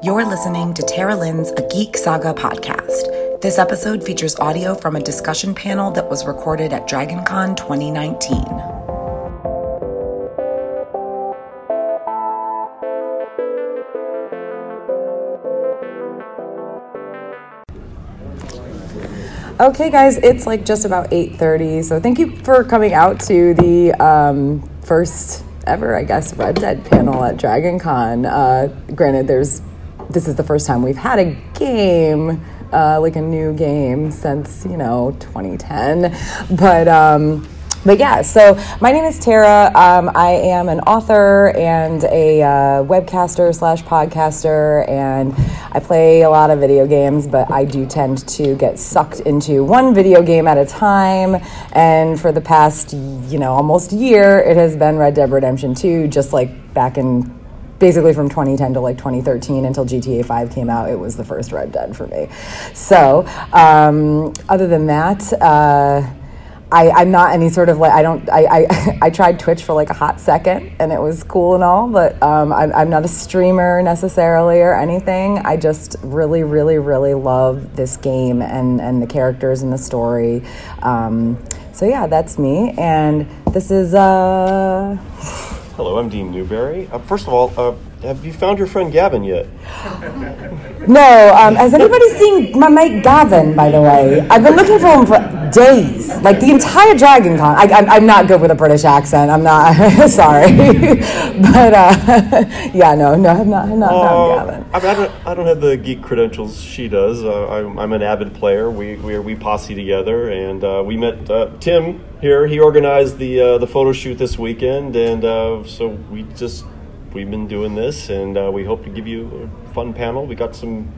You're listening to Tara Lynn's A Geek Saga podcast. This episode features audio from a discussion panel that was recorded at DragonCon 2019. Okay, guys, it's like just about 8:30. So thank you for coming out to the um, first ever, I guess, Red Dead panel at DragonCon. Uh, granted, there's this is the first time we've had a game, uh, like a new game since you know 2010, but. Um, but yeah, so my name is Tara. Um, I am an author and a uh, webcaster slash podcaster, and I play a lot of video games. But I do tend to get sucked into one video game at a time. And for the past, you know, almost year, it has been Red Dead Redemption Two. Just like back in basically from 2010 to like 2013 until GTA 5 came out, it was the first Red Dead for me. So, um, other than that, uh, I, I'm not any sort of like I don't I, I I tried Twitch for like a hot second and it was cool and all, but um, I'm I'm not a streamer necessarily or anything. I just really really really love this game and and the characters and the story. Um, so yeah, that's me, and this is uh. Hello, I'm Dean Newberry. Uh, first of all, uh, have you found your friend Gavin yet? No, um, has anybody seen my mate Gavin? By the way, I've been looking for him for days, like the entire Dragon Con. I, I'm, I'm not good with a British accent. I'm not sorry, but uh, yeah, no, no, I've not, I've not Uh, Gavin. I, mean, I, don't, I don't have the geek credentials she does. Uh, I'm, I'm an avid player. We we, we posse together, and uh, we met uh, Tim here. He organized the uh, the photo shoot this weekend, and uh, so we just we've been doing this, and uh, we hope to give you a fun panel. We got some.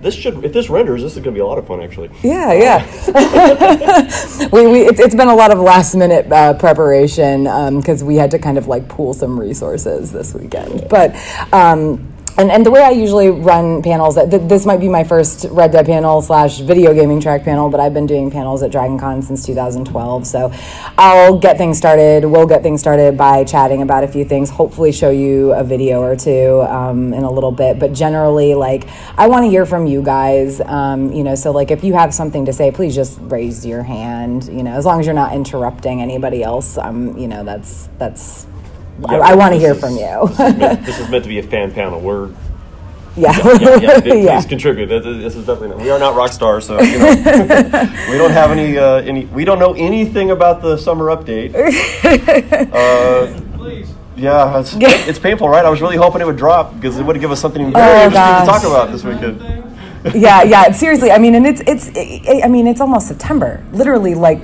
This should if this renders, this is going to be a lot of fun actually. Yeah, yeah. we, we, it's, it's been a lot of last minute uh, preparation because we had to kind of like pool some resources this weekend. But, um, and, and the way I usually run panels, th- this might be my first Red Dead panel slash video gaming track panel, but I've been doing panels at DragonCon since 2012. So I'll get things started. We'll get things started by chatting about a few things, hopefully, show you a video or two um, in a little bit. But generally, like, I want to hear from you guys. Um, you know, so like if you have something to say, please just raise your hand. You know, as long as you're not interrupting anybody else, um, you know, that's that's. I, Yeah, I want to hear is- from you. This is, meant, this is meant to be a fan panel. We're yeah, yeah, yeah, please Yeah. contribute. This, is- this is definitely not, we are not rock stars, so you know, we don't have any uh, any. We don't know anything about the summer update. Uh, yeah, it's, it's painful, right? I was really hoping it would drop because it would give us something very Oh, interesting to talk about this weekend. yeah, yeah. Seriously, I mean, and it's it's. I I mean, it's almost September. Literally, like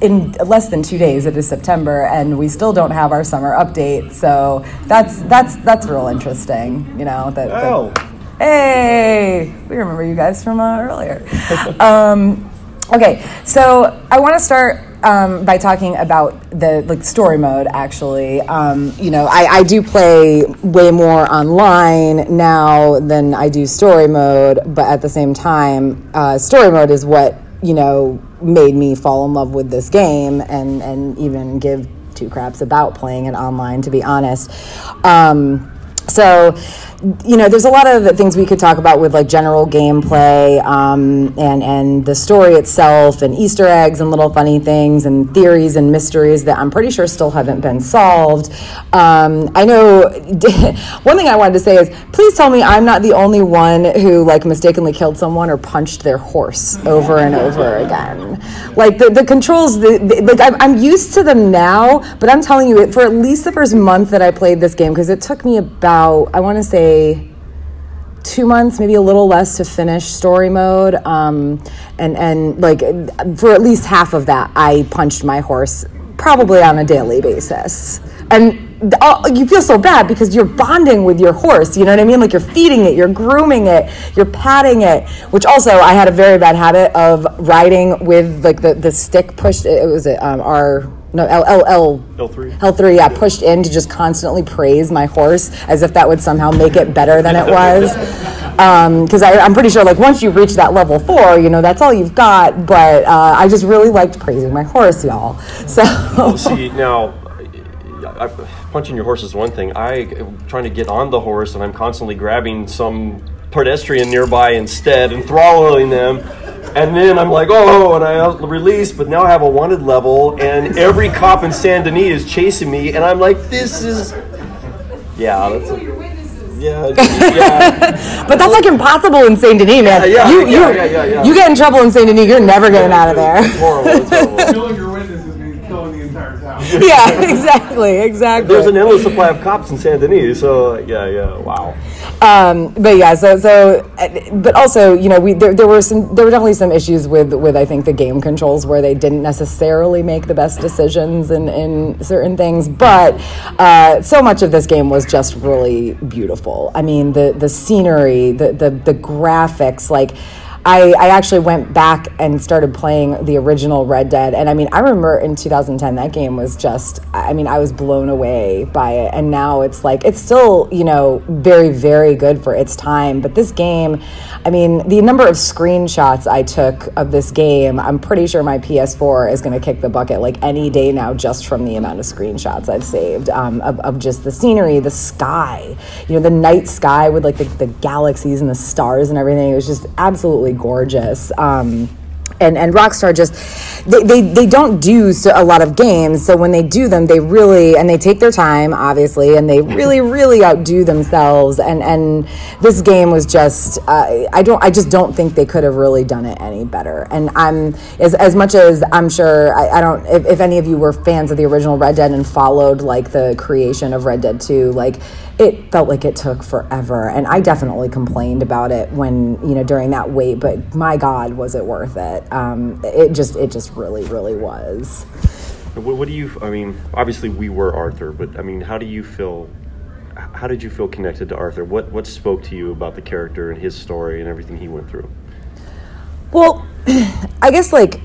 in less than two days, it is September, and we still don't have our summer update. So that's that's that's real interesting. You know that. that- Oh. Hey, we remember you guys from uh, earlier. um, okay, so I want to start um, by talking about the like story mode. Actually, um, you know, I, I do play way more online now than I do story mode, but at the same time, uh, story mode is what you know made me fall in love with this game and and even give two craps about playing it online. To be honest. Um, so you know there's a lot of things we could talk about with like general gameplay um, and and the story itself and easter eggs and little funny things and theories and mysteries that i'm pretty sure still haven't been solved. Um, i know one thing i wanted to say is please tell me i'm not the only one who like mistakenly killed someone or punched their horse over and over again. Like the, the controls the, the, like I'm, I'm used to them now but i'm telling you for at least the first month that i played this game because it took me about i want to say two months, maybe a little less to finish story mode. Um, and, and like for at least half of that, I punched my horse probably on a daily basis. And uh, you feel so bad because you're bonding with your horse. You know what I mean? Like you're feeding it, you're grooming it, you're patting it. Which also, I had a very bad habit of riding with like the, the stick pushed. It was um, our no L L L L3. L3, yeah, pushed in to just constantly praise my horse as if that would somehow make it better than it was. Because I I'm pretty sure, like, once you reach that level four, you know, that's all you've got. But uh, I just really liked praising my horse, y'all. So, See now, I, punching your horse is one thing. I am trying to get on the horse, and I'm constantly grabbing some pedestrian nearby instead and throttling them. And then I'm like, oh, and I release, but now I have a wanted level, and every cop in San Denis is chasing me, and I'm like, this is, yeah, that's. A, yeah, yeah. but that's like impossible in Saint Denis, man. Yeah, yeah, you, yeah, you, yeah, yeah, yeah. you get in trouble in Saint Denis, you're never getting out of there. It's horrible. It's horrible. Killing your witnesses means killing the entire town. yeah, exactly, exactly. There's an endless supply of cops in Saint Denis, so yeah, yeah, wow. Um, but yeah, so so, but also, you know, we there, there were some there were definitely some issues with with I think the game controls where they didn't necessarily make the best decisions in in certain things. But uh, so much of this game was just really beautiful. I mean, the the scenery, the the the graphics, like. I, I actually went back and started playing the original Red Dead. And I mean, I remember in 2010, that game was just, I mean, I was blown away by it. And now it's like, it's still, you know, very, very good for its time. But this game, I mean, the number of screenshots I took of this game, I'm pretty sure my PS4 is going to kick the bucket like any day now just from the amount of screenshots I've saved um, of, of just the scenery, the sky, you know, the night sky with like the, the galaxies and the stars and everything. It was just absolutely gorgeous. Um, and, and Rockstar just they, they, they don't do so, a lot of games. So when they do them they really and they take their time obviously and they really really outdo themselves. And and this game was just uh, I don't I just don't think they could have really done it any better. And I'm as, as much as I'm sure I, I don't if, if any of you were fans of the original Red Dead and followed like the creation of Red Dead 2 like it felt like it took forever and i definitely complained about it when you know during that wait but my god was it worth it um, it just it just really really was What, what do you? I mean, obviously we were Arthur, but I mean, how do you feel? How did you feel connected to Arthur? What what spoke to you about the character and his story and everything he went through? well i guess like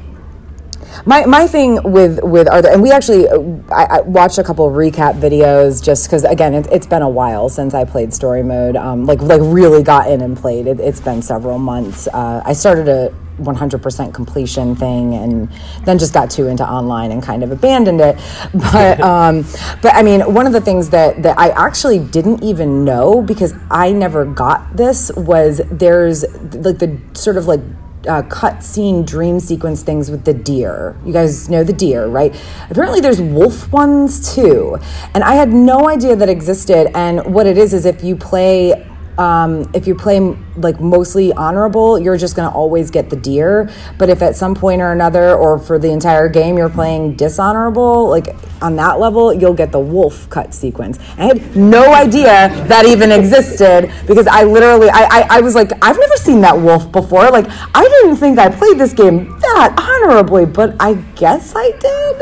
my, my thing with with Arthur, and we actually uh, I, I watched a couple recap videos just because again it, it's been a while since I played story mode, um, like like really got in and played. It, it's been several months. Uh, I started a 100% completion thing and then just got too into online and kind of abandoned it but um, but i mean one of the things that that i actually didn't even know because i never got this was there's like the sort of like uh, cut scene dream sequence things with the deer. You guys know the deer, right? Apparently, there's wolf ones too, and I had no idea that existed. And what it is is if you play. Um, if you play like mostly honorable, you're just going to always get the deer. But if at some point or another, or for the entire game, you're playing dishonorable, like on that level, you'll get the wolf cut sequence. I had no idea that even existed because I literally, I, I, I was like, I've never seen that wolf before. Like, I didn't think I played this game that honorably, but I guess I did.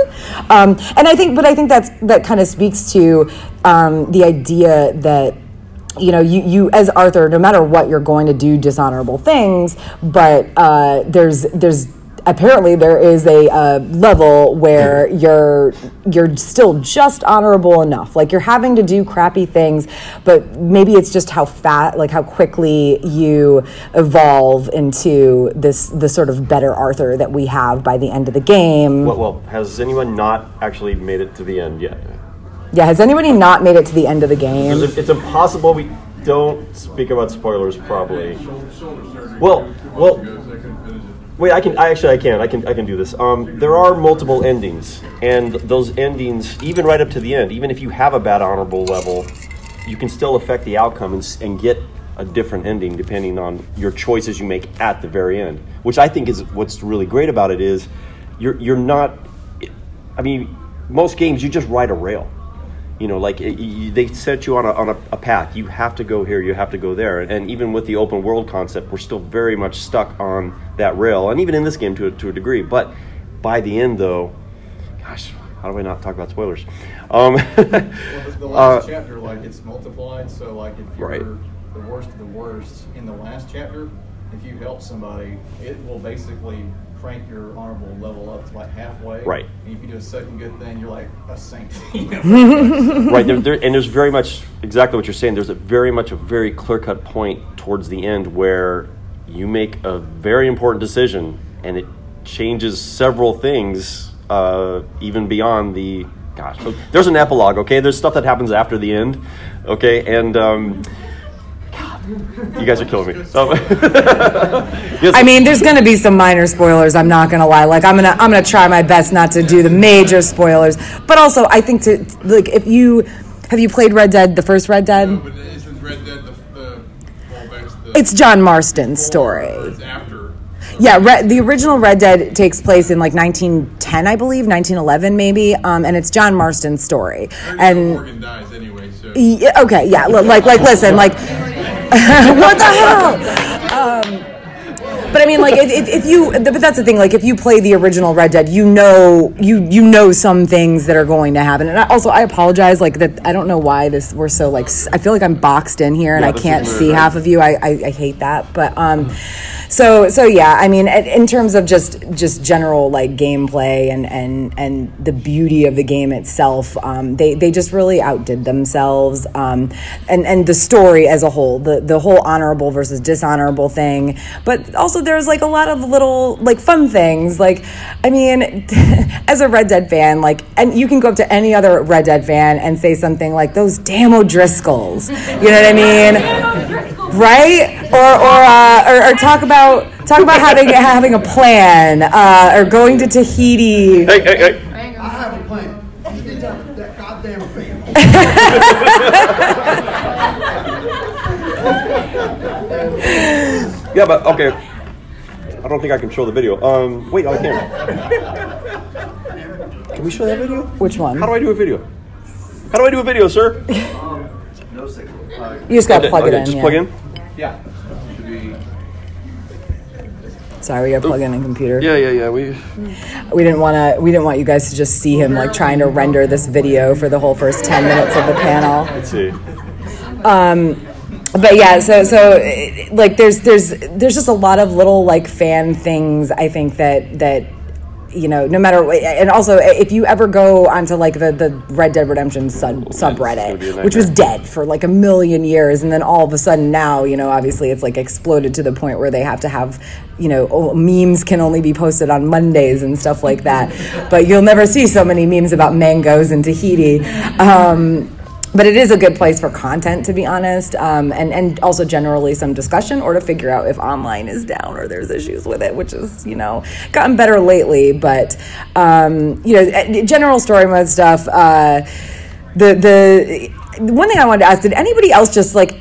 Um, and I think, but I think that's that kind of speaks to um, the idea that you know you, you as arthur no matter what you're going to do dishonorable things but uh, there's there's apparently there is a uh, level where you're you're still just honorable enough like you're having to do crappy things but maybe it's just how fat like how quickly you evolve into this the sort of better arthur that we have by the end of the game Well, well, has anyone not actually made it to the end yet? Yeah has anybody not made it to the end of the game It's, it's impossible. We don't speak about spoilers, probably. Well, well, Wait, I can. I actually, I can. I can. I can do this. Um, there are multiple endings, and those endings, even right up to the end, even if you have a bad honorable level, you can still affect the outcome and, and get a different ending depending on your choices you make at the very end. Which I think is what's really great about it is you're you're not. I mean, most games you just ride a rail. You know, like it, you, they set you on, a, on a, a path. You have to go here. You have to go there. And even with the open world concept, we're still very much stuck on that rail. And even in this game, to a, to a degree. But by the end, though, gosh, how do I not talk about spoilers? Um, Well, the last Uh, chapter, like it's multiplied. So, like if you're Right. the worst of the worst in the last chapter, if you help somebody, it will basically crank your honorable level up to like halfway. Right. And if you do a second good thing, you're like a saint. Right there, there, and there's very much exactly what you're saying. There's a very much a very clear cut point towards the end where you make a very important decision, and it changes several things, uh, even beyond the gosh, there's an epilogue. Okay, there's stuff that happens after the end. Okay, and um, you guys are killing me. Um, yes, I mean, there's going to be some minor spoilers. I'm not going to lie. Like, I'm gonna I'm gonna try my best not to do the major spoilers. But also, I think to like if you have you played Red Dead, the first Red Dead. No, but isn't Red Dead the, the well, that's the It's John Marston's story. It's after. Yeah, Red, the original Red Dead takes place in like 1910, I believe, 1911 maybe, um, and it's John Marston's story. And Morgan dies anyway, so. yeah, okay, yeah, li- like like listen, like what the hell? Um, but I mean, like, if, if, you, but that's the thing. Like, if you play the original Red Dead, you know, you you know some things that are going to happen. And I, also, I apologize. Like that, I don't know why this. We're so like, I feel like I'm boxed in here, and Yeah, I can't see weird, half of you. I, I, I hate that. But um, so so yeah. I mean, in in terms of just just general like gameplay and and and the beauty of the game itself, um, they they just really outdid themselves. Um, and and the story as a whole, the the whole honorable versus dishonorable thing. But also, there's like a lot of little like fun things. Like, I mean, as a Red Dead fan, like, and you can go up to any other Red Dead fan and say something like those damn O'Driscolls. You know what I mean? right? Or or, uh, or or talk about talk about having having a plan, uh, or going to Tahiti. hey, hey, hey. I have a plan. You get that, that goddamn fan. Yeah, but okay. I don't think I can show the video. Um, wait, I can. Can we show that video? Which one? How do I do a video? How do I do a video, sir? No signal. You just gotta plug okay, it in. Just yeah. plug in. Yeah. Sorry, we gotta plug in a computer. Yeah, yeah, yeah. We. We didn't want to. We didn't want you guys to just see him like trying to render this video for the whole first ten minutes of the panel. Let's see. But yeah so so like there's there's there's just a lot of little like fan things i think that that you know no matter what and also if you ever go onto like the the red dead redemption sub, gonna be a subreddit which was dead for like a million years and then all of a sudden now you know obviously it's like exploded to the point where they have to have you know oh, memes can only be posted on mondays and stuff like that. But you'll never see so many memes about mangoes in tahiti. Um, but it is a good place for content to be honest um, and, and also generally some discussion or to figure out if online is down or there's issues with it which is you know gotten better lately. But um, you know eh, general story mode stuff uh, the the one thing i wanted to ask did anybody else just like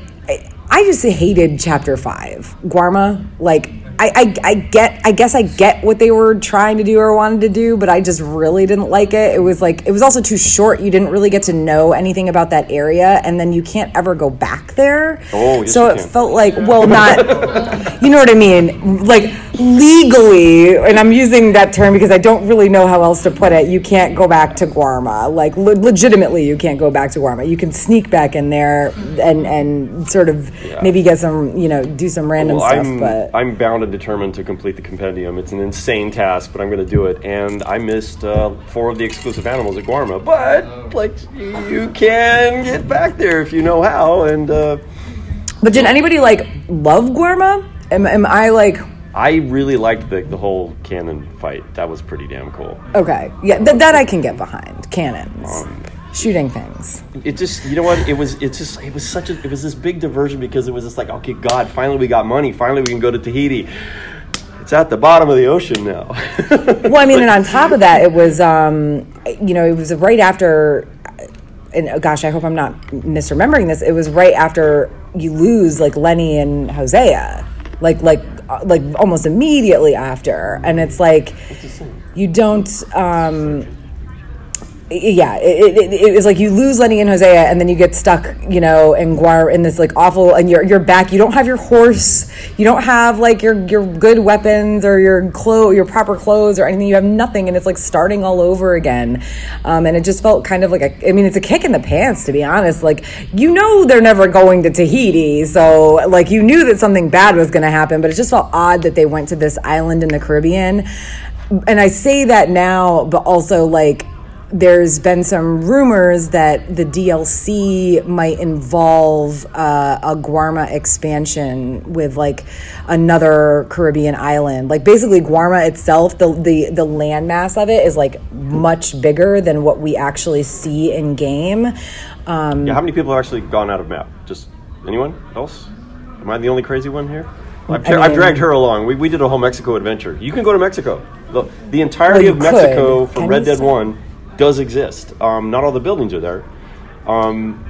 I- just hated chapter five. Guarma like I, I, I get I guess I get what they were trying to do or wanted to do, but I just really didn't like it. It was like it was also too short. You didn't really get to know anything about that area, and then you can't ever go back there. Oh, yes, so it can. felt like well, not you know what I mean, like legally, and I'm using that term because I don't really know how else to put it. You can't go back to Guarma, like le- legitimately, you can't go back to Guarma. You can sneak back in there and and sort of maybe get some you know do some random Well, stuff, I'm, but. I'm bound and determined to complete the compendium. It's an insane task, but I'm going to do it. And I missed uh, four of the exclusive animals at Guarma, but like you can get back there if you know how. And uh, But did anybody like love Guarma? Am, am I like I really liked the the whole cannon fight. That was pretty damn cool. okay? Yeah, th- that I can get behind. Cannons, Um, shooting things. It just, you know what? It was, it's just, it was such a, it was this big diversion because it was just like, okay, God, finally we got money. Finally we can go to Tahiti. It's at the bottom of the ocean now. Well, I mean, and on top of that, it was um, you know, it was right after. And oh gosh, I hope I'm not misremembering this. It was right after you lose like Lenny and Hosea, like like uh, like almost immediately after, and it's like you don't. Um, yeah, it, it, it was like you lose Lenny and Hosea, and then you get stuck, you know, in Guar in this like awful, and you're you're back. You don't have your horse, you don't have like your your good weapons or your clothes, your proper clothes or anything. You have nothing, and it's like starting all over again. Um, and it just felt kind of like a, I mean, it's a kick in the pants to be honest. Like you know they're never going to Tahiti, so like you knew that something bad was going to happen, but it just felt odd that they went to this island in the Caribbean. And I say that now, but also like there's been some rumors that the DLC might involve uh, a Guarma expansion with like another Caribbean island. Like basically, Guarma itself, the the the landmass of it is like much bigger than what we actually see in game. Um, Yeah, how many people have actually gone out of map? Just anyone else? Am I the only crazy one here? I've, I I've dragged her along. We, we did a whole Mexico adventure. You can go to Mexico. The, the entirety Well, of could. Mexico from Can Red Dead still? 1 does exist. Um, not all the buildings are there. Um,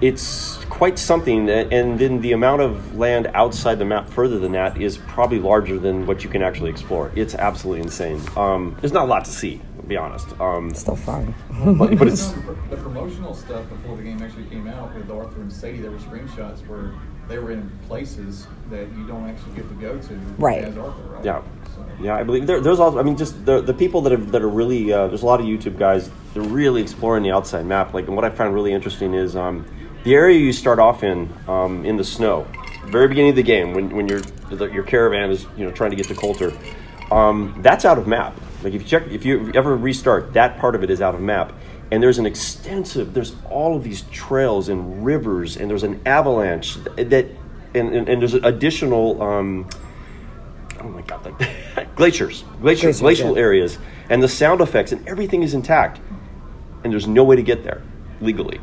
it's quite something, and then the amount of land outside the map further than that is probably larger than what you can actually explore. It's absolutely insane. Um, there's not a lot to see, to be honest. Um, still fun. but, but it's The promotional stuff before the game actually came out with Arthur and Sadie, there were screenshots where they were in places that you don't actually get to go to Right. as Arthur, right? Yeah, So- yeah, I believe there, there's also. I mean, just the the people that are that are really. Uh, there's a lot of YouTube guys. They're really exploring the outside map. Like, and what I found really interesting is um, the area you start off in um, in the snow, very beginning of the game when when your your caravan is you know trying to get to Colter. Um, that's out of map. Like if you check, if you ever restart, that part of it is out of map. And there's an extensive. There's all of these trails and rivers, and there's an avalanche that, and and, and there's additional. Um, oh my god, like glaciers, glacier, Glaciers, glacial yeah. areas, and the sound effects and everything is intact, and there's no way to get there legally,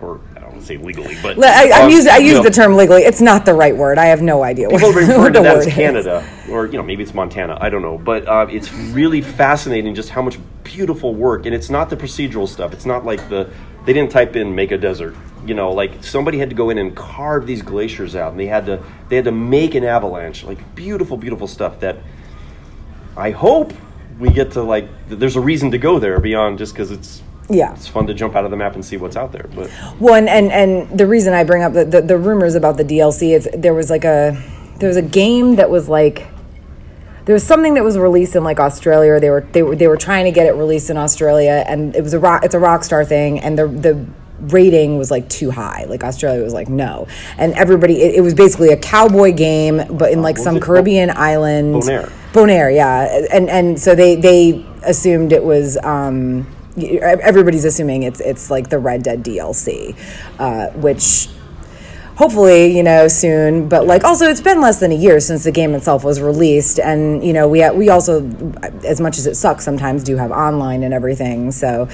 or I don't want to say legally, but I, I um, use I use know, the term legally. It's not the right word. I have no idea what, refer to the that word as is. Canada, or you know maybe it's Montana. I don't know, but uh, it's really fascinating just how much beautiful work, and it's not the procedural stuff. It's not like the they didn't type in make a desert. You know, like somebody had to go in and carve these glaciers out, and they had to they had to make an avalanche. Like beautiful, beautiful stuff that I hope we get to like. There's a reason to go there beyond just because it's Yeah. it's fun to jump out of the map and see what's out there. But Well, and, and and the reason I bring up the, the, the rumors about the DLC is there was like a there was a game that was like there was something that was released in like Australia. They were they were they were trying to get it released in Australia, and it was a rock. It's a Rockstar thing, and the the rating was like too high. Like Australia was like no, and everybody. It, it was basically a cowboy game, but in uh, like what some? Caribbean island. Bonaire. Bonaire, yeah, and and so they they assumed it was. Um, everybody's assuming it's it's like the Red Dead DLC, uh, which hopefully you know soon but like also it's been less than a year since the game itself was released and you know we we also as much as it sucks sometimes do have online and everything so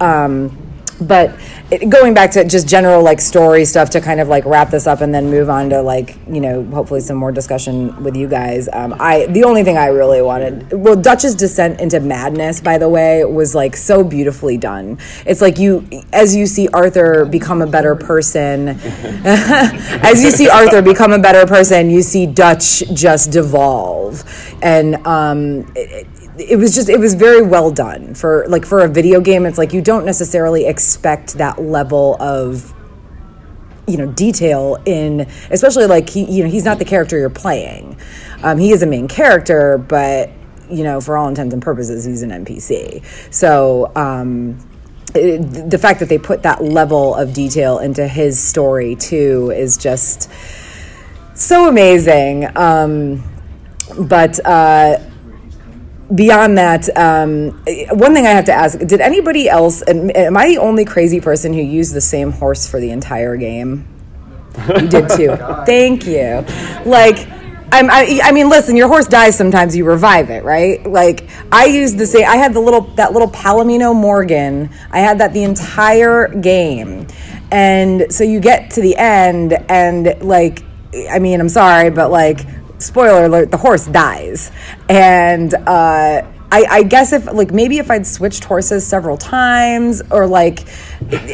um but it, going back to just general like story stuff to kind of like wrap this up and then move on to like you know hopefully some more discussion with you guys um, i the only thing i really wanted well dutch's descent into madness by the way was like so beautifully done. It's like you as you see arthur become a better person as you see arthur become a better person you see dutch just devolve. And um it, it was just it was very well done for like for a video game it's like you don't necessarily expect that level of you know detail in especially like he you know he's not the character you're playing. Um, he is a main character but you know for all intents and purposes he's an npc so um, it, the fact that they put that level of detail into his story too is just so amazing. Um, but uh, beyond that, um, one thing I have to ask: Did anybody else? Am I the only crazy person who used the same horse for the entire game? You did too. Thank you. Like. I'm, I, I mean, listen. Your horse dies sometimes. You revive it, right? Like I used the same. I had the little that little Palomino Morgan. I had that the entire game, and so you get to the end, and like, I mean, I'm sorry, but like, spoiler alert: the horse dies, and uh, I, I guess if like maybe if I'd switched horses several times, or like,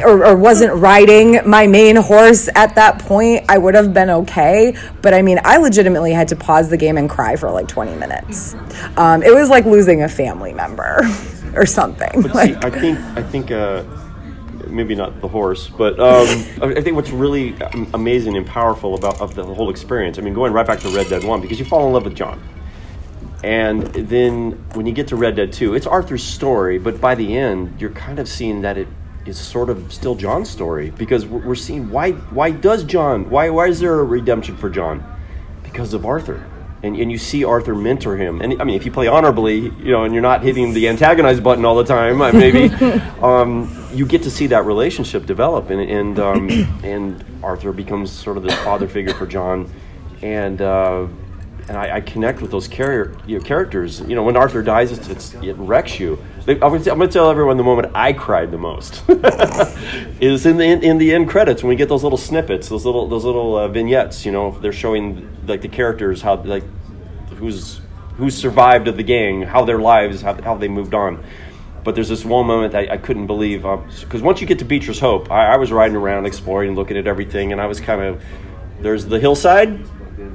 or, or wasn't riding my main horse at that point, I would have been okay. But I mean, I legitimately had to pause the game and cry for like 20 minutes. Um, it was like losing a family member or something. But Like, see, I think I think uh, maybe not the horse, but um, I think what's really um, amazing and powerful about of the whole experience. I mean, going right back to Red Dead One because you fall in love with John, and then when you get to Red Dead Two, it's Arthur's story, but by the end, you're kind of seeing that it is sort of still John's story because we're, seeing why why does John why why is there a redemption for John because of Arthur and, and you see Arthur mentor him. And I mean, if you play honorably, you know, and you're not hitting the antagonize button all the time, maybe um, you get to see that relationship develop, and and um, and Arthur becomes sort of the father figure for John, and. Uh, and I, I connect with those char- you know, characters. You know, when Arthur dies, it's, it's, it wrecks you. I'm going to tell everyone the moment I cried the most is in the in, in, the end credits when we get those little snippets, those little those little uh, vignettes. You know, they're showing like the characters how like who's who's survived of the gang, how their lives, how, how they moved on. But there's this one moment I, I couldn't believe because um, once you get to Beecher's Hope, I, I was riding around exploring, looking at everything, and I was kind of there's the hillside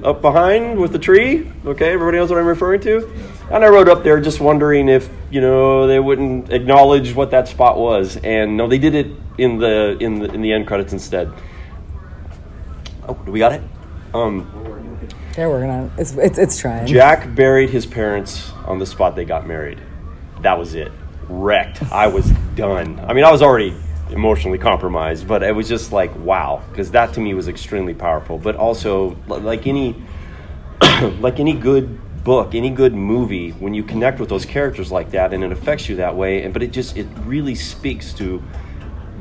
up behind with the tree. Okay, everybody knows what I'm referring to. And I rode up there just wondering if you know they wouldn't acknowledge what that spot was, and no, they did it in the in the in the end credits instead. Oh, do we got it? Um, They're working on it. It's, it's, it's trying. Jack buried his parents on the spot they got married. That was it. Wrecked. I was done. I mean, I was already emotionally compromised, but it was just like wow, because that to me was extremely powerful. But also, like any, like any good book, any good movie, when you connect with those characters like that, and it affects you that way, and but it just it really speaks to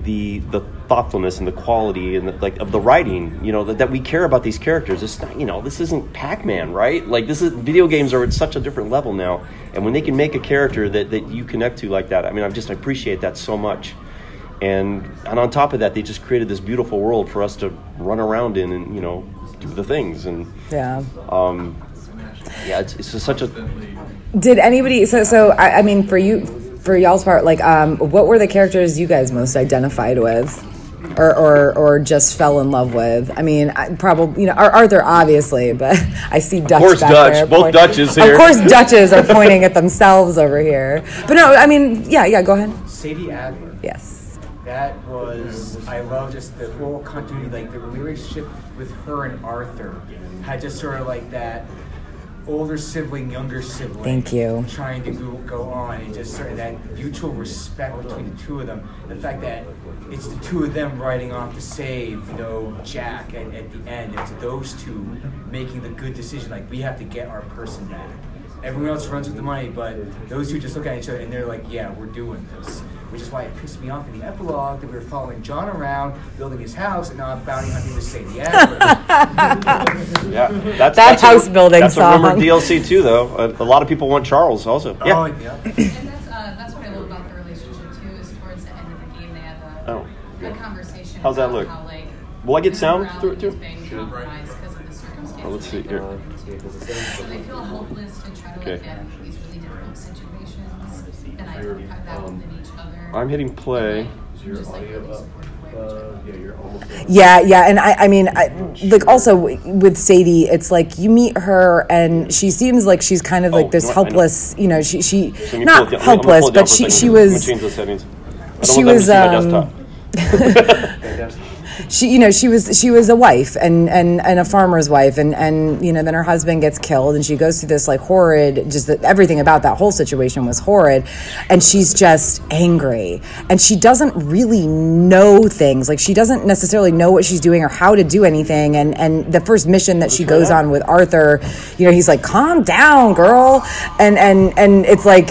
the the thoughtfulness and the quality and the, like of the writing you know that, that we care about these characters. It's not you know this isn't pac-man right? Like this is video games are at such a different level now. And when they can make a character that, that you connect to like that i mean i just appreciate that so much. And and on top of that they just created this beautiful world for us to run around in and you know do the things. And yeah. um yeah it's, it's just such a did anybody so so I, I mean for you for y'all's part like um what were the characters you guys most identified with or, or, or just fell in love with. I mean, I, probably you know Arthur obviously, but I see Dutch. Of course, back Dutch. There Both point- Dutches here. Of course, Dutches are pointing at themselves over here. But no, I mean, yeah, yeah. Go ahead. Sadie Adler. Yes. That was I love just the whole continuity, like the relationship with her and Arthur had just sort of like that older sibling, younger sibling. Thank you. Trying to go, go on and just sort of that mutual respect between the two of them. The fact that it's the two of them riding off to save, you know, Jack at, at the end. It's those two making the good decision. Like we have to get our person back. Everyone else runs with the money, but those two just look at each other and they're like, "Yeah, we're doing this." Which is why it pissed me off in the epilogue that we were following John around building his house and not bounty hunting with Sadie Adler. yeah that's That that's a- house building that's song. a rumored dlc too though a, a lot of people want charles also yeah Oh, yeah. And that's, uh, that's what I love about the relationship too. Is towards the end of the game they have a, Oh. a conversation. How's that about look? How, like, Will I get sound morality through it, too? is because of the circumstances. Oh, let's see here. go. So they feel hopeless to try to Okay. like get into these really difficult situations and identify that within each other. I'm hitting play And, like, just like really supportive way of each other. Yeah, yeah, and I, I mean, I, like also with Sadie, it's like you meet her and she seems like she's kind of Oh, like this you know what? Know. helpless, you know, she she not it down- I'm gonna pull helpless, but she she was change the settings. I she don't want was, them to um, see my desktop. she you know she was she was a wife and and and a farmer's wife and and you know then her husband gets killed and she goes through this like horrid just that everything about that whole situation was horrid. And she's just angry. And she doesn't really know things. Like she doesn't necessarily know what she's doing or how to do anything. And and the first mission that she goes on with Arthur you know he's like calm down girl. And and and it's like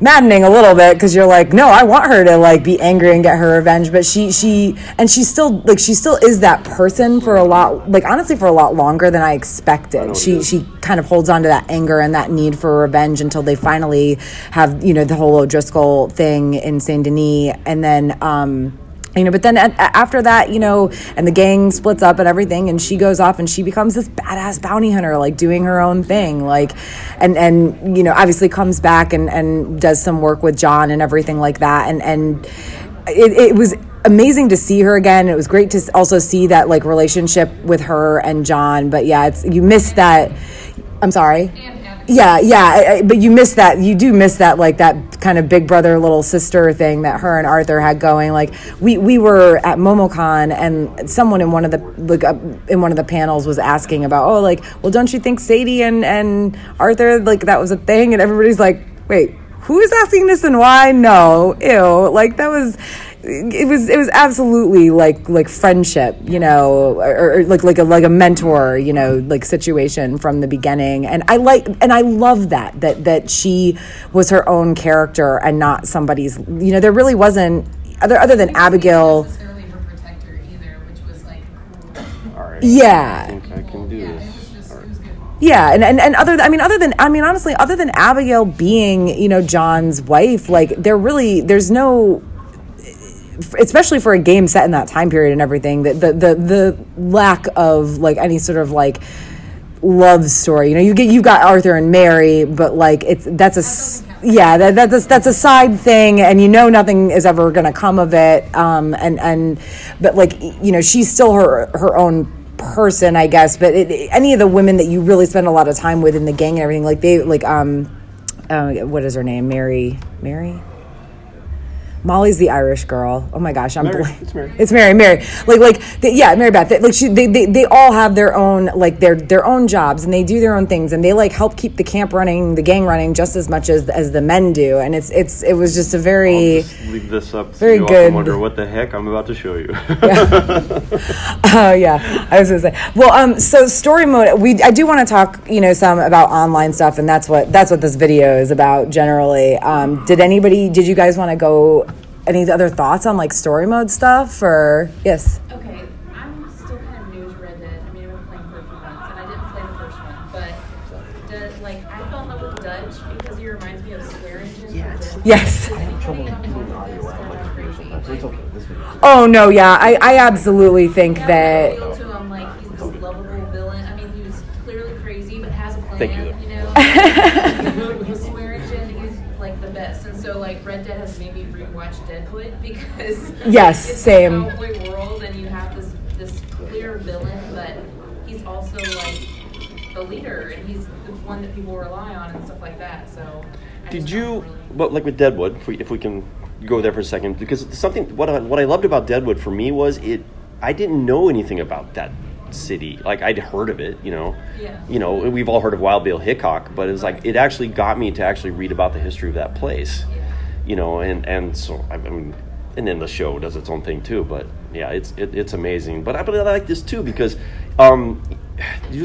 maddening a little bit because you're like no i want her to like be angry and get her revenge but she she and she still like she still is that person for a lot like honestly for a lot longer than i expected. She she kind of holds on to that anger and that need for revenge until they finally have you know the whole o'driscoll thing in saint denis and then um you know, but then at, after that, you know, and the gang splits up and everything, and she goes off and she becomes this badass bounty hunter, like doing her own thing, like, and and you know, obviously comes back and and does some work with John and everything like that, and and it, it was amazing to see her again. It was great to also see that like relationship with her and John, but yeah, it's you miss that. I'm sorry. Abigail. Yeah, yeah, I, I, but you miss that. You do miss that, like that kind of big brother, little sister thing that her and Arthur had going. Like we we were at MomoCon, and someone in one of the like uh, in one of the panels was asking about, oh, like, well, don't you think Sadie and and Arthur like that was a thing? And everybody's like, wait, who is asking this and why? No, ew, like that was. It was it was absolutely like like friendship, you know, or, or like like a like a mentor, you know, like situation from the beginning. And I like and I love that that that she was her own character and not somebody's. You know, there really wasn't other other than Abigail. necessarily her protector either, like cool. All right. Yeah. I I can do Yeah, this. just right. Yeah, and, and, and other I mean other than I mean honestly other than Abigail being, you know, John's wife, like there really there's no especially for a game set in that time period and everything, the the the, the lack of like any sort of like love story. You know, you get you've got Arthur and Mary, but like it's that's a s- yeah that, that's that's a side thing, and you know nothing is ever going to come of it. Um, and and but like you know she's still her her own person, I guess. But it, any of the women that you really spend a lot of time with in the gang and everything, like they like um, uh, what is her name? Mary Mary. Molly's the Irish girl. Oh my gosh, I'm Mary. blank. It's Mary. It's Mary. Mary. Like like they, yeah, Mary Beth. They, like she, they, they they all have their own like their their own jobs and they do their own things and they like help keep the camp running, the gang running just as much as as the men do. And it's it's it was just a I'll very just leave this up. so very you good. can wonder what the heck I'm about to show you. Oh yeah, I was gonna say. Well, um, so story mode. We I do want to talk, you know, some about online stuff, and that's what that's what this video is about generally. Um, did anybody? Did you guys want to go? Any other thoughts on like story mode stuff or yes? Okay, I'm still kind of new to Red Dead. I mean, I've been playing for a few months, and I didn't play the first one, but does, like I fell in love with Dutch because he reminds me of Swearengen. Yes. Yes. Anybody on the crazy. Oh no, yeah, I, I absolutely think Yeah, that I feel to him like he's this lovable villain. I mean, he was clearly crazy, but has a plan. Thank you. You know, Swearengen, he's like the best, and so like Red Dead has made me rewatch Deadwood because Yes, it's same. a cowboy world, and you have this this clear villain, but he's also like the leader, and he's the one that people rely on and stuff like that. So, I Did you, really- but like with Deadwood, if we, if we can go there for a second, because something what I, what I loved about Deadwood for me was it. I didn't know anything about that city. Like I'd heard of it, you know. Yeah. You know, we've all heard of Wild Bill Hickok, but it was like it actually got me to actually read about the history of that place. Yeah. You know, and and so I mean, and then the show does its own thing too. But yeah, it's it, it's amazing. But I but I like this too because. Um,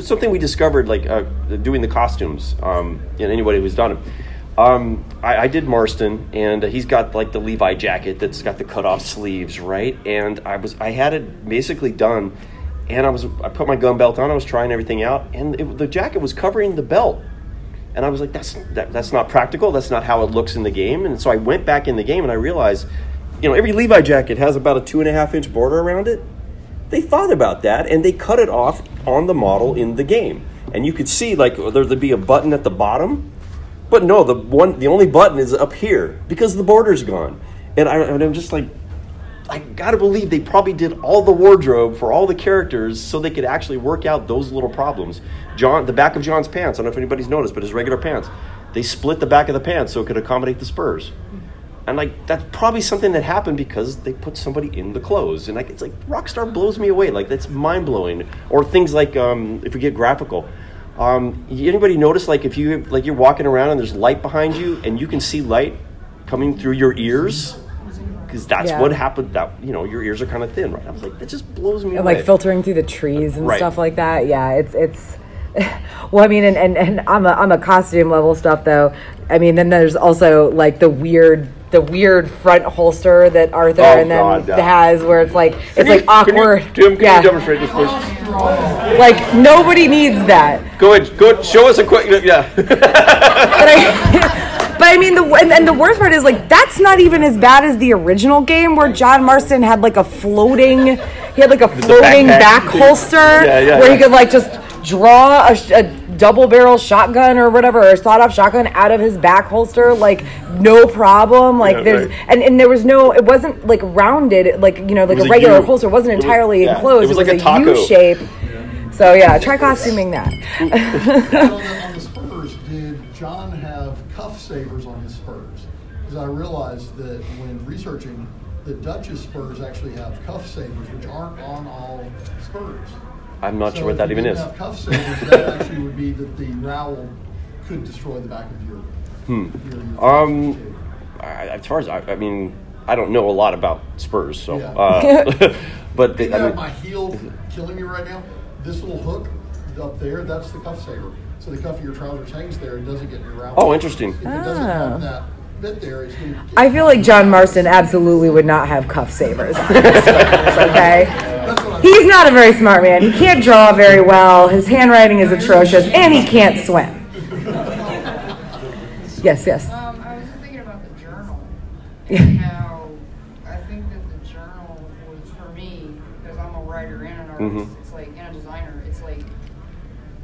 something we discovered, like uh, doing the costumes, um, and anybody who's done it. Um, I, I did Marston, and he's got like the Levi jacket that's got the cut off sleeves, right? And I was I had it basically done, and I was I put my gun belt on. I was trying everything out, and it, the jacket was covering the belt, and I was like, that's that, that's not practical. That's not how it looks in the game. And so I went back in the game, and I realized, you know, every Levi jacket has about a two and a half inch border around it. They thought about that and they cut it off on the model in the game. And you could see like there'd be a button at the bottom. But no the one the only button is up here because the border's gone. And, I, and i'm just like i gotta believe they probably did all the wardrobe for all the characters so they could actually work out those little problems. John the back of john's pants i don't know if anybody's noticed but his regular pants they split the back of the pants so it could accommodate the spurs and like that's probably something that happened because they put somebody in the clothes. And like it's like Rockstar blows me away. Like that's mind blowing. Or things like um, if we get graphical. Um, anybody notice like if you like you're walking around and there's light behind you and you can see light coming through your ears because that's Yeah. what happened. That you know your ears are kind of thin, right? I was like that just blows me and away. like filtering through the trees and Right. stuff like that. Yeah, it's it's. Well, I mean, and, and, and I'm a I'm a costume level stuff though. I mean, then there's also like the weird the weird front holster that Arthur Oh, and then God, has where it's like it's you- like awkward. Can you, Tim, can yeah, you demonstrate this, please? like nobody needs that. Go ahead, go ahead, show us a quick. Yeah. But I, but I mean, the and, and the worst part is like that's not even as bad as the original game where John Marston had like a floating, he had like a floating back holster Yeah, yeah, where he could like just draw a, a double barrel shotgun or whatever or sawed off shotgun out of his back holster like no problem like Yeah, there's right. and, and there was no it wasn't like rounded like you know like a a regular U. holster it wasn't It was- entirely yeah, enclosed it was like a a taco. U shape so yeah try costuming that on, on the spurs, did John have cuff savers on his spurs? Because I realized that when researching, the Dutch's spurs actually have cuff savers, which aren't on all spurs. I'm not So sure what that even is. Cuff savers, that actually would be that the rowel could destroy the back of your. your, your Um, I, as far as I, I mean, I don't know a lot about Spurs, so. Yeah. Uh, but Hey, they, I now, mean, my heel killing me right now. This little hook up there, that's the cuff saver. So the cuff of your trousers hangs there and doesn't get your around. Oh, interesting. If it doesn't have that there, it's going to. I feel like John Marston absolutely would not have cuff savers. on his sweaters, okay, That's what I'm. He's not a very smart man. He can't draw very well. His handwriting is atrocious, and he can't swim. Yes, yes. Um, I was just thinking about the journal. Yeah. And how I think that the journal was for me, because I'm a writer and an artist, Mhm. it's like, and a designer, it's like,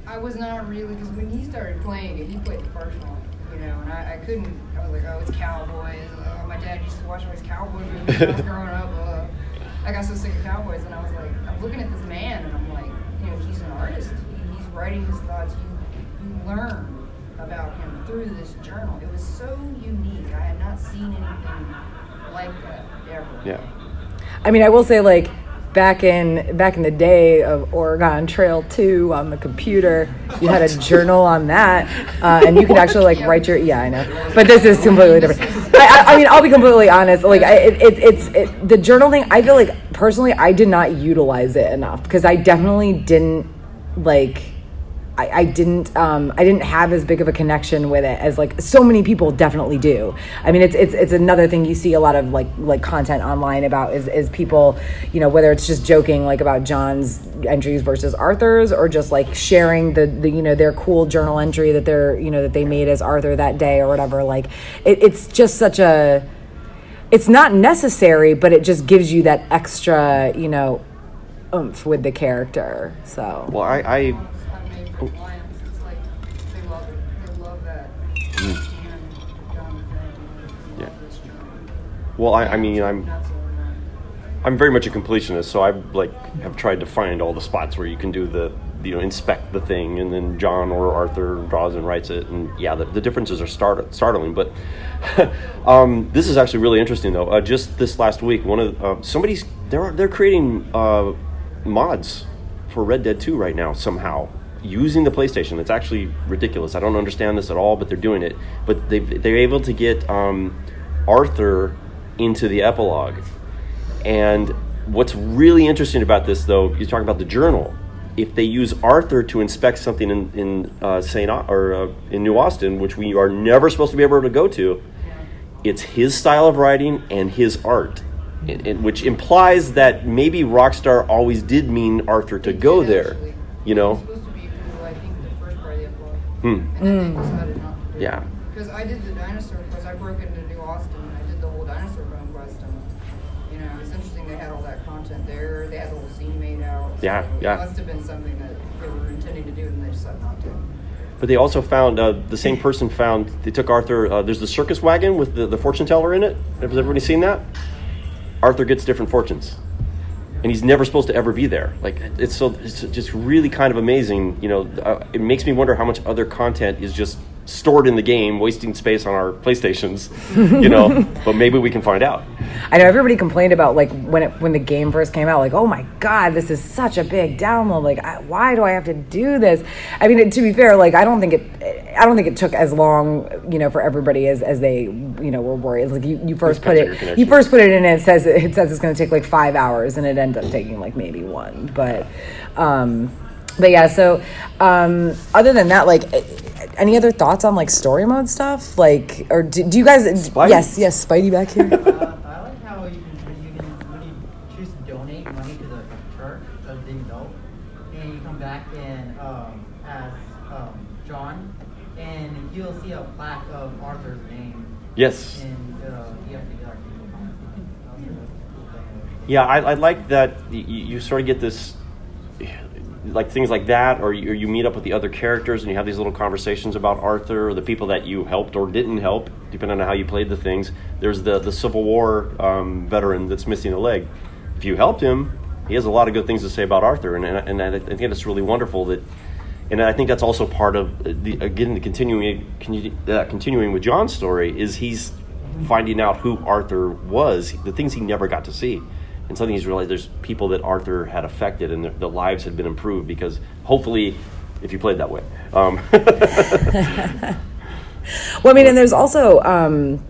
I was not really, because when he started playing it, he played the first one, you know, and I, I couldn't, I was like, oh, it's cowboys. Uh, my dad used to watch all these cowboy movies when I was growing up. Uh, I got so sick of cowboys, and I was like, I'm looking at this man, and I'm like, you know, he's an artist. He, he's writing his thoughts. You, you learn about him through this journal. It was so unique. I had not seen anything like that ever. yeah. I mean, I will say like back in back in the day of Oregon Trail 2 on the computer, you had a journal on that, uh, and you could actually like write your yeah, I know, but this is completely different. I, I, I mean, I'll be completely honest. Like, I, it, it, it's it, the journal thing. I feel like personally, I did not utilize it enough because I definitely didn't like. I, I didn't um, I didn't have as big of a connection with it as like so many people definitely do. I mean it's it's it's another thing you see a lot of like like content online about is is people, you know, whether it's just joking like about John's entries versus Arthur's or just like sharing the, the you know their cool journal entry that they're you know that they made as Arthur that day or whatever. Like it, it's just such a it's not necessary, but it just gives you that extra, you know, oomph with the character. So Well, I, I I made for clients. It's like they love it. They love that. And Jonathan, they Yeah. love this journal. well, I, I mean, I'm Nuts over that. I'm very much a completionist, so I like have tried to find all the spots where you can do the you know inspect the thing, and then John or Arthur draws and writes it, and yeah, the, the differences are start, startling. But um, this is actually really interesting, though. Uh, just this last week, one of uh, somebody's they're they're creating uh, mods for Red Dead 2 right now somehow using the PlayStation. It's actually ridiculous. I don't understand this at all, but they're doing it. But they they're able to get um, Arthur into the epilogue. And what's really interesting about this, though, you talk about the journal. If they use Arthur to inspect something in in uh, Saint Au- or uh, in New Austin, which we are never supposed to be able to go to, it's his style of writing and his art, it, it- which implies that maybe Rockstar always did mean Arthur to go there. You know? was supposed to be for, I think, the first part of the epilogue. Hmm. And then they decided not to do Yeah. Because I did the dinosaur quest. I broke into New Austin and I did the whole dinosaur bone quest. And, you know, it's interesting they had all that content there. They had the whole scene made out. So Yeah, yeah. It must have been something that they were intending to do and they decided not to. But they also found uh, the same person found. They took Arthur. Uh, there's the circus wagon with the, the fortune teller in it. Has everybody seen that? Arthur gets different fortunes, and he's never supposed to ever be there. Like it's so it's just really kind of amazing. You know, uh, it makes me wonder how much other content is just stored in the game, wasting space on our PlayStations. You know, but maybe we can find out. I know everybody complained about like when it when the game first came out, like, oh my god, this is such a big download. Like, I, why do I have to do this? I mean, to be fair, like, I don't think it, I don't think it took as long, you know, for everybody as as they, you know, were worried. Like, you, you first put Depends on your it, you first put it in, and it says it says it's going to take like five hours, and it ended up taking like maybe one. But, um, but yeah. So, um, other than that, like. Any other thoughts on like story mode stuff? Like, or do, do you guys? Spidey? Yes, yes, Spidey back here. Uh, I like how you can, you can when you choose to donate money to the church that they know, and you come back and um, as um, John, and you'll see a plaque of Arthur's name, Yes. and uh, you have to get our people. That's a cool thing. Yeah, I, I like that you, you sort of get this, like things like that, or you, or you meet up with the other characters and you have these little conversations about Arthur or the people that you helped or didn't help, depending on how you played the things. There's the, the Civil War um, veteran that's missing a leg. If you helped him, he has a lot of good things to say about Arthur, and, and, and I think it's really wonderful that. And I think that's also part of the again the continuing continu- uh, continuing with John's story is he's finding out who Arthur was, the things he never got to see. And something he's realized there's people that Arthur had affected and their, their lives had been improved because hopefully, if you played that way. Um, Well, I mean, and there's also, um,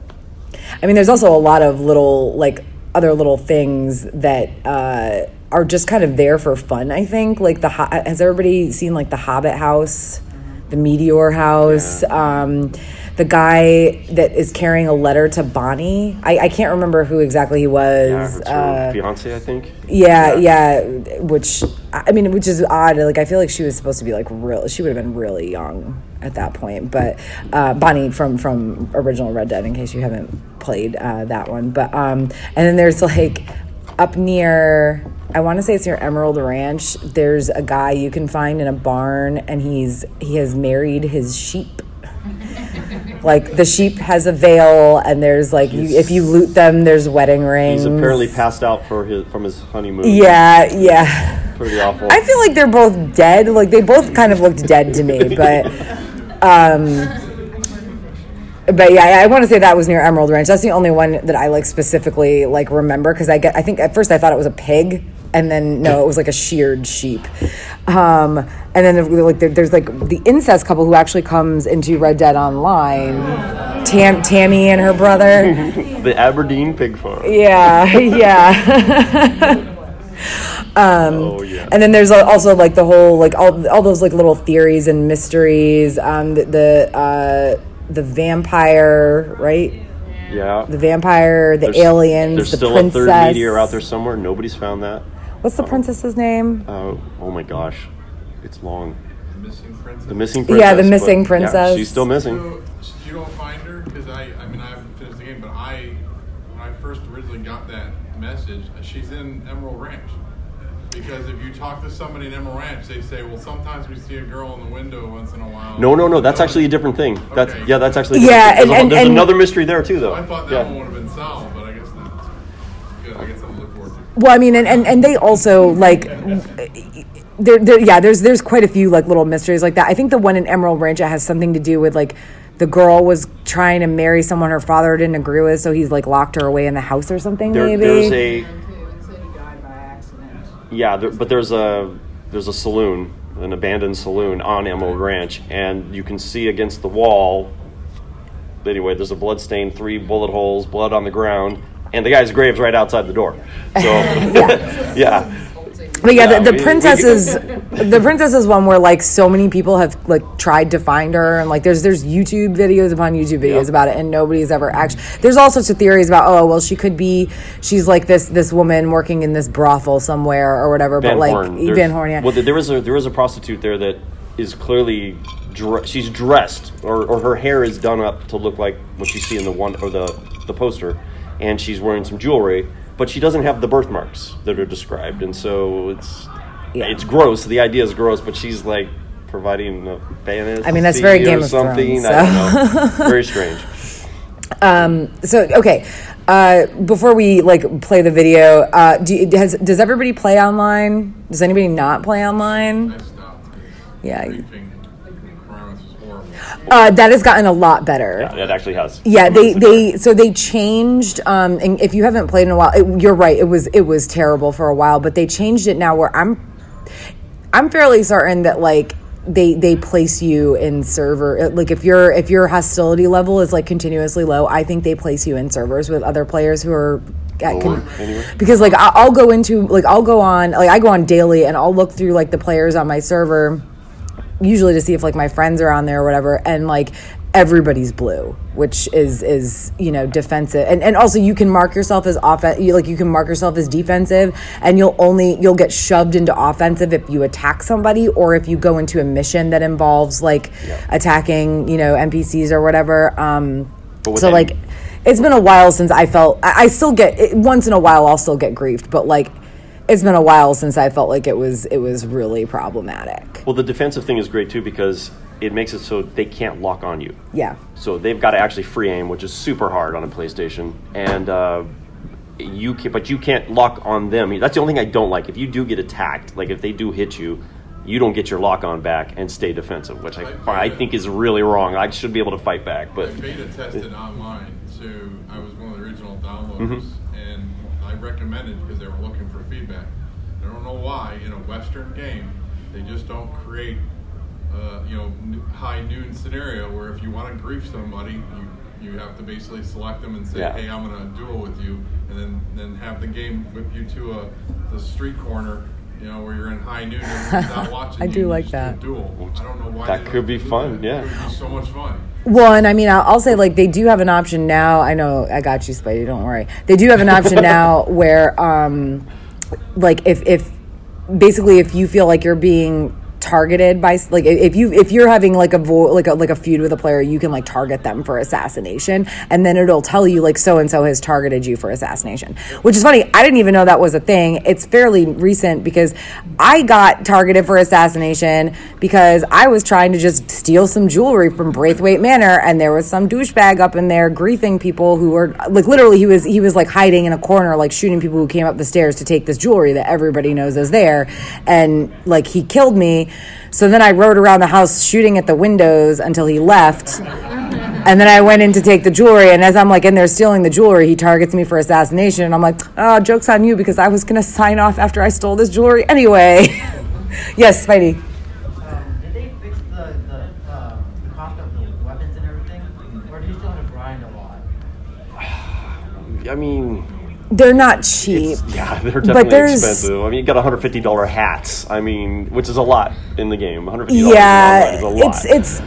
I mean, there's also a lot of little like other little things that uh, are just kind of there for fun. I think like the has everybody seen like the Hobbit house, the Meteor house. Um, the guy that is carrying a letter to Bonnie. I, I can't remember who exactly he was. Yeah, Uh, fiance, I think. yeah, yeah, which I mean, which is odd. Like, I feel like she was supposed to be like real. She would have been really young at that point. But uh, Bonnie from from original Red Dead, in case you haven't played uh, that one. But um, and then there's like up near. I want to say it's near Emerald Ranch. There's a guy you can find in a barn, and he's he has married his sheep. Like the sheep has a veil, and there's like you, if you loot them, there's wedding rings. He's apparently passed out for his from his honeymoon. Yeah, yeah. Pretty awful. I feel like they're both dead. Like they both kind of looked dead to me, but um but yeah, I want to say that was near Emerald Ranch. That's the only one that I like specifically like remember because I get I think at first I thought it was a pig and then no, it was like a sheared sheep. Um, and then like there, there's like the incest couple who actually comes into Red Dead Online. Tam, Tammy and her brother. the Aberdeen pig farm. Yeah, yeah. um, Oh, yeah. And then there's also like the whole like all all those like little theories and mysteries. Um, the the, uh, the vampire, right? Yeah. The vampire, the There's- aliens, There's the still princess. a third meteor out there somewhere. Nobody's found that. What's the princess's name? Uh, oh my gosh, it's long. The missing princess. The missing princess. Yeah, the but- missing yeah, princess. she's still missing. So you don't find her because I, I mean, I haven't finished the game, but I, when I first originally got that message, she's in Emerald Ranch. Because if you talk to somebody in Emerald Ranch, they say, well, sometimes we see a girl in the window once in a while. No, no, no. That's actually a different thing. That's Okay. yeah. That's actually a Yeah, different thing. and- there's, a- and- there's and- another mystery there too, though. I thought that yeah. one would have been solved, Well, I mean, and, and, and they also like there, there, yeah. There's there's quite a few like little mysteries like that. I think the one in Emerald Ranch it has something to do with like the girl was trying to marry someone her father didn't agree with, so he's like locked her away in the house or something. There, maybe there's a It said he died by accident. yeah, there, but there's a there's a saloon, an abandoned saloon on Emerald Ranch, and you can see against the wall. Anyway, there's a blood stain, three bullet holes, blood on the ground, and the guy's grave's right outside the door. So yeah. But yeah, Yeah, the, we- the we- princesses, the princesses one where like so many people have like tried to find her, and like there's there's YouTube videos upon YouTube videos Yeah. about it, and nobody's ever actually. There's all sorts of theories about oh well she could be she's like this this woman working in this brothel somewhere or whatever, but like Horn. Van Horn, yeah. Well, there is a there is a prostitute there that is clearly dre- she's dressed or, or her hair is done up to look like what you see in the one or the the poster, and she's wearing some jewelry, but she doesn't have the birthmarks that are described, and so it's Yeah. it's gross. The idea is gross, but she's like providing a fantasy I mean, that's very Game of something. Thrones, I don't so. know. very strange. Um, so okay, uh, before we like play the video, uh, do has, does everybody play online? Does anybody not play online? I stopped. Yeah. Briefing requirements was horrible. Uh, that has gotten a lot better. Yeah, it actually has. Yeah, they they so they changed. Um, and if you haven't played in a while, it, you're right. It was it was terrible for a while, but they changed it now. Where I'm, I'm fairly certain that like they they place you in server. Like if your if your hostility level is like continuously low, I think they place you in servers with other players who are. At Lower, anyway? because like I'll go into like I'll go on like I go on daily and I'll look through like the players on my server usually to see if like my friends are on there or whatever and like everybody's blue which is is you know defensive. And and also you can mark yourself as off you like you can mark yourself as defensive and you'll only you'll get shoved into offensive if you attack somebody or if you go into a mission that involves like attacking you know npcs or whatever. Um so like it's been a while since i felt i, I still get it, once in a while i'll still get griefed but like it's been a while since i felt like it was it was really problematic Well, the defensive thing is great too because it makes it so they can't lock on you. yeah So they've got to actually free aim, which is super hard on a PlayStation, and uh, you can, but you can't lock on them. That's the only thing I don't like. If you do get attacked, like if they do hit you, you don't get your lock on back and stay defensive, which I fi- I think is really wrong. I should be able to fight back, but I but beta tested online, so I was one of the original downloaders, Mm-hmm. And I recommended because they were looking for feedback. I don't know why in a Western game they just don't create, uh, you know, high noon scenario where if you want to grief somebody, you You have to basically select them and say, Yeah. "Hey, I'm going to duel with you," and then then have the game whip you to a the street corner. You know, where you're in high noon and everyone's not watching. I you, do you like just that. Do duel. I don't know why. That could be fun, that. yeah. It would be so much fun. Well, and I mean, I'll, I'll say like they do have an option now. I know I got you, Spidey. Don't worry. They do have an option now where, um, like, if if basically if you feel like you're being targeted by like if you if you're having like a vo- like a like a feud with a player you can like target them for assassination and then it'll tell you like so and so has targeted you for assassination. Which is funny i didn't even know that was a thing. It's fairly recent because i got targeted for assassination because i was trying to just steal some jewelry from braithwaite manor and there was some douchebag up in there griefing people who were like literally he was he was like hiding in a corner like shooting people who came up the stairs to take this jewelry that everybody knows is there. And like he killed me so then I rode around the house shooting at the windows until he left. And then I went in to take the jewelry, and as I'm like in there stealing the jewelry, he targets me for assassination. And I'm like, oh, joke's on you because I was gonna sign off after I stole this jewelry anyway. yes, Spidey. Um, did they fix the, the, uh, the cost of the weapons and everything? Or do you still have to grind a lot? I mean, They're not cheap. yeah, they're definitely expensive. I mean, you got $150 hats. I mean, which is a lot in the game. $150 yeah, is a lot. it's it's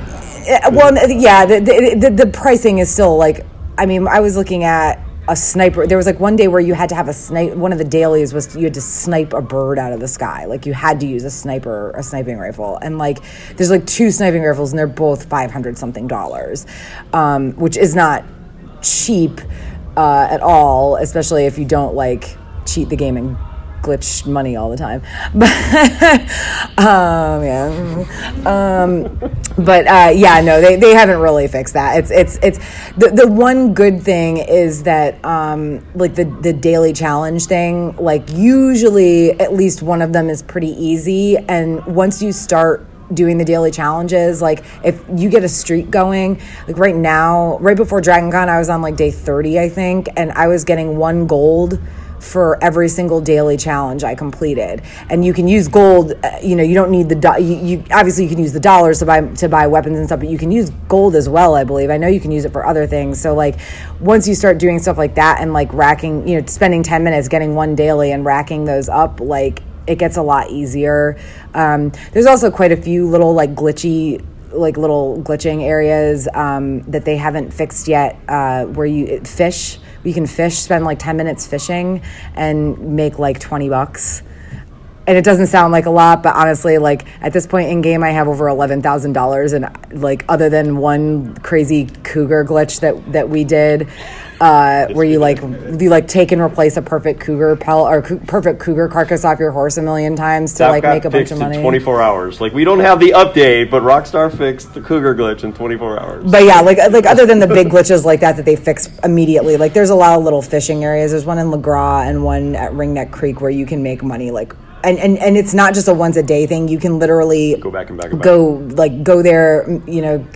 uh, well, yeah. The, the the the pricing is still like. I mean, I was looking at a sniper. There was like one day where you had to have a snipe. One of the dailies was you had to snipe a bird out of the sky. Like you had to use a sniper, a sniping rifle, and like there's like two sniping rifles, and they're both five hundred something dollars, um, which is not cheap uh, at all, especially if you don't like cheat the game and glitch money all the time. But um, yeah, um, but uh, yeah, no, they, they haven't really fixed that. It's it's it's the the one good thing is that um, like the the daily challenge thing. Like usually, at least one of them is pretty easy, and once you start doing the daily challenges like if you get a streak going like right now right before dragon con i was on like day 30 i think and i was getting one gold for every single daily challenge i completed. And you can use gold uh, you know you don't need the do- you, you obviously you can use the dollars to buy to buy weapons and stuff but you can use gold as well i believe. I know you can use it for other things. So like once you start doing stuff like that and like racking you know spending 10 minutes getting one daily and racking those up like it gets a lot easier. Um, there's also quite a few little like glitchy like little glitching areas um, that they haven't fixed yet uh, where you fish you can fish spend like 10 minutes fishing and make like 20 bucks and it doesn't sound like a lot but honestly like at this point in game i have over $11000 and like other than one crazy cougar glitch that that we did uh, where you like you like take and replace a perfect cougar pelt or cou- perfect cougar carcass off your horse a million times to That like make a bunch of money 24 hours. Like we don't have the update, but Rockstar fixed the Cougar glitch in 24 hours. But yeah, like like other than the big glitches like that that they fix immediately, like there's a lot of little fishing areas. There's one in Lagras and one at Ringneck Creek where you can make money like and, and, and it's not just a once a day thing. You can literally Go back and back and back. go like go there, you know,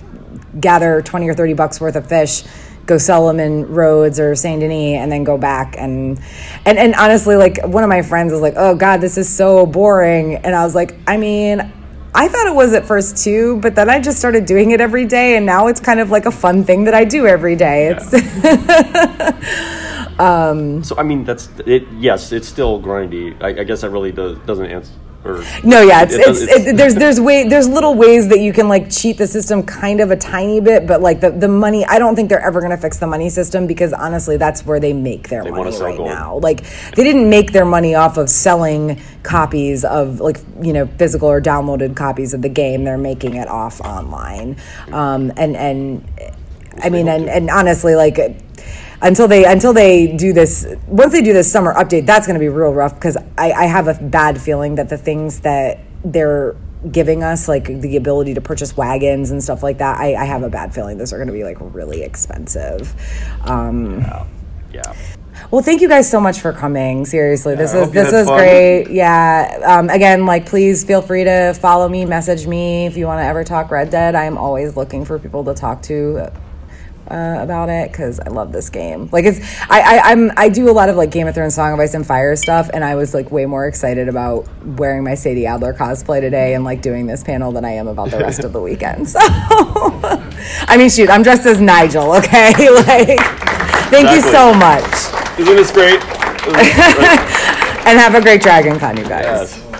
gather twenty or thirty bucks worth of fish, go sell them in Rhodes or Saint Denis, and then go back and and and honestly, like one of my friends was like, "Oh God, this is so boring," and I was like, "I mean." I thought it was at first too, but then I just started doing it every day, and now it's kind of like a fun thing that I do every day. It's um, So I mean, that's it. Yes, it's still grindy. I, I guess that really does doesn't answer. Or, No, yeah, it's, it it's, does- it, there's there's way there's little ways that you can like cheat the system kind of a tiny bit, but like the, the money, I don't think they're ever gonna fix the money system because honestly, that's where they make their wanna money right gold. now. Like they didn't make their money off of selling copies of like you know physical or downloaded copies of the game. They're making it off online, um, and and I mean, and, and honestly, like until they until they do this once they do this summer update that's going to be real rough because I, I have a bad feeling that the things that they're giving us like the ability to purchase wagons and stuff like that i, I have a bad feeling those are going to be like really expensive um, yeah. well, thank you guys so much for coming. Seriously, this I is this was fun. great. Yeah. Um, again, like please feel free to follow me, message me if you want to ever talk Red Dead. I am always looking for people to talk to. Uh, about it because I love this game. Like it's I, I I'm I do a lot of like Game of Thrones, Song of Ice and Fire stuff, and I was like way more excited about wearing my Sadie Adler cosplay today and like doing this panel than I am about the rest of the weekend. So I mean, shoot, I'm dressed as Nigel. Okay, like thank you so much, Isn't this great? Isn't this great? and have a great Dragon Con, you guys. Yes.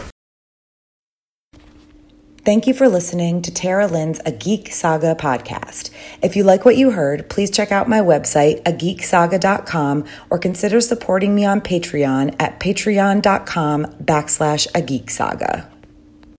Thank you for listening to Tara Lynn's A Geek Saga podcast. If you like what you heard, please check out my website, ageeksaga.com, or consider supporting me on Patreon at patreon.com backslash a geek saga.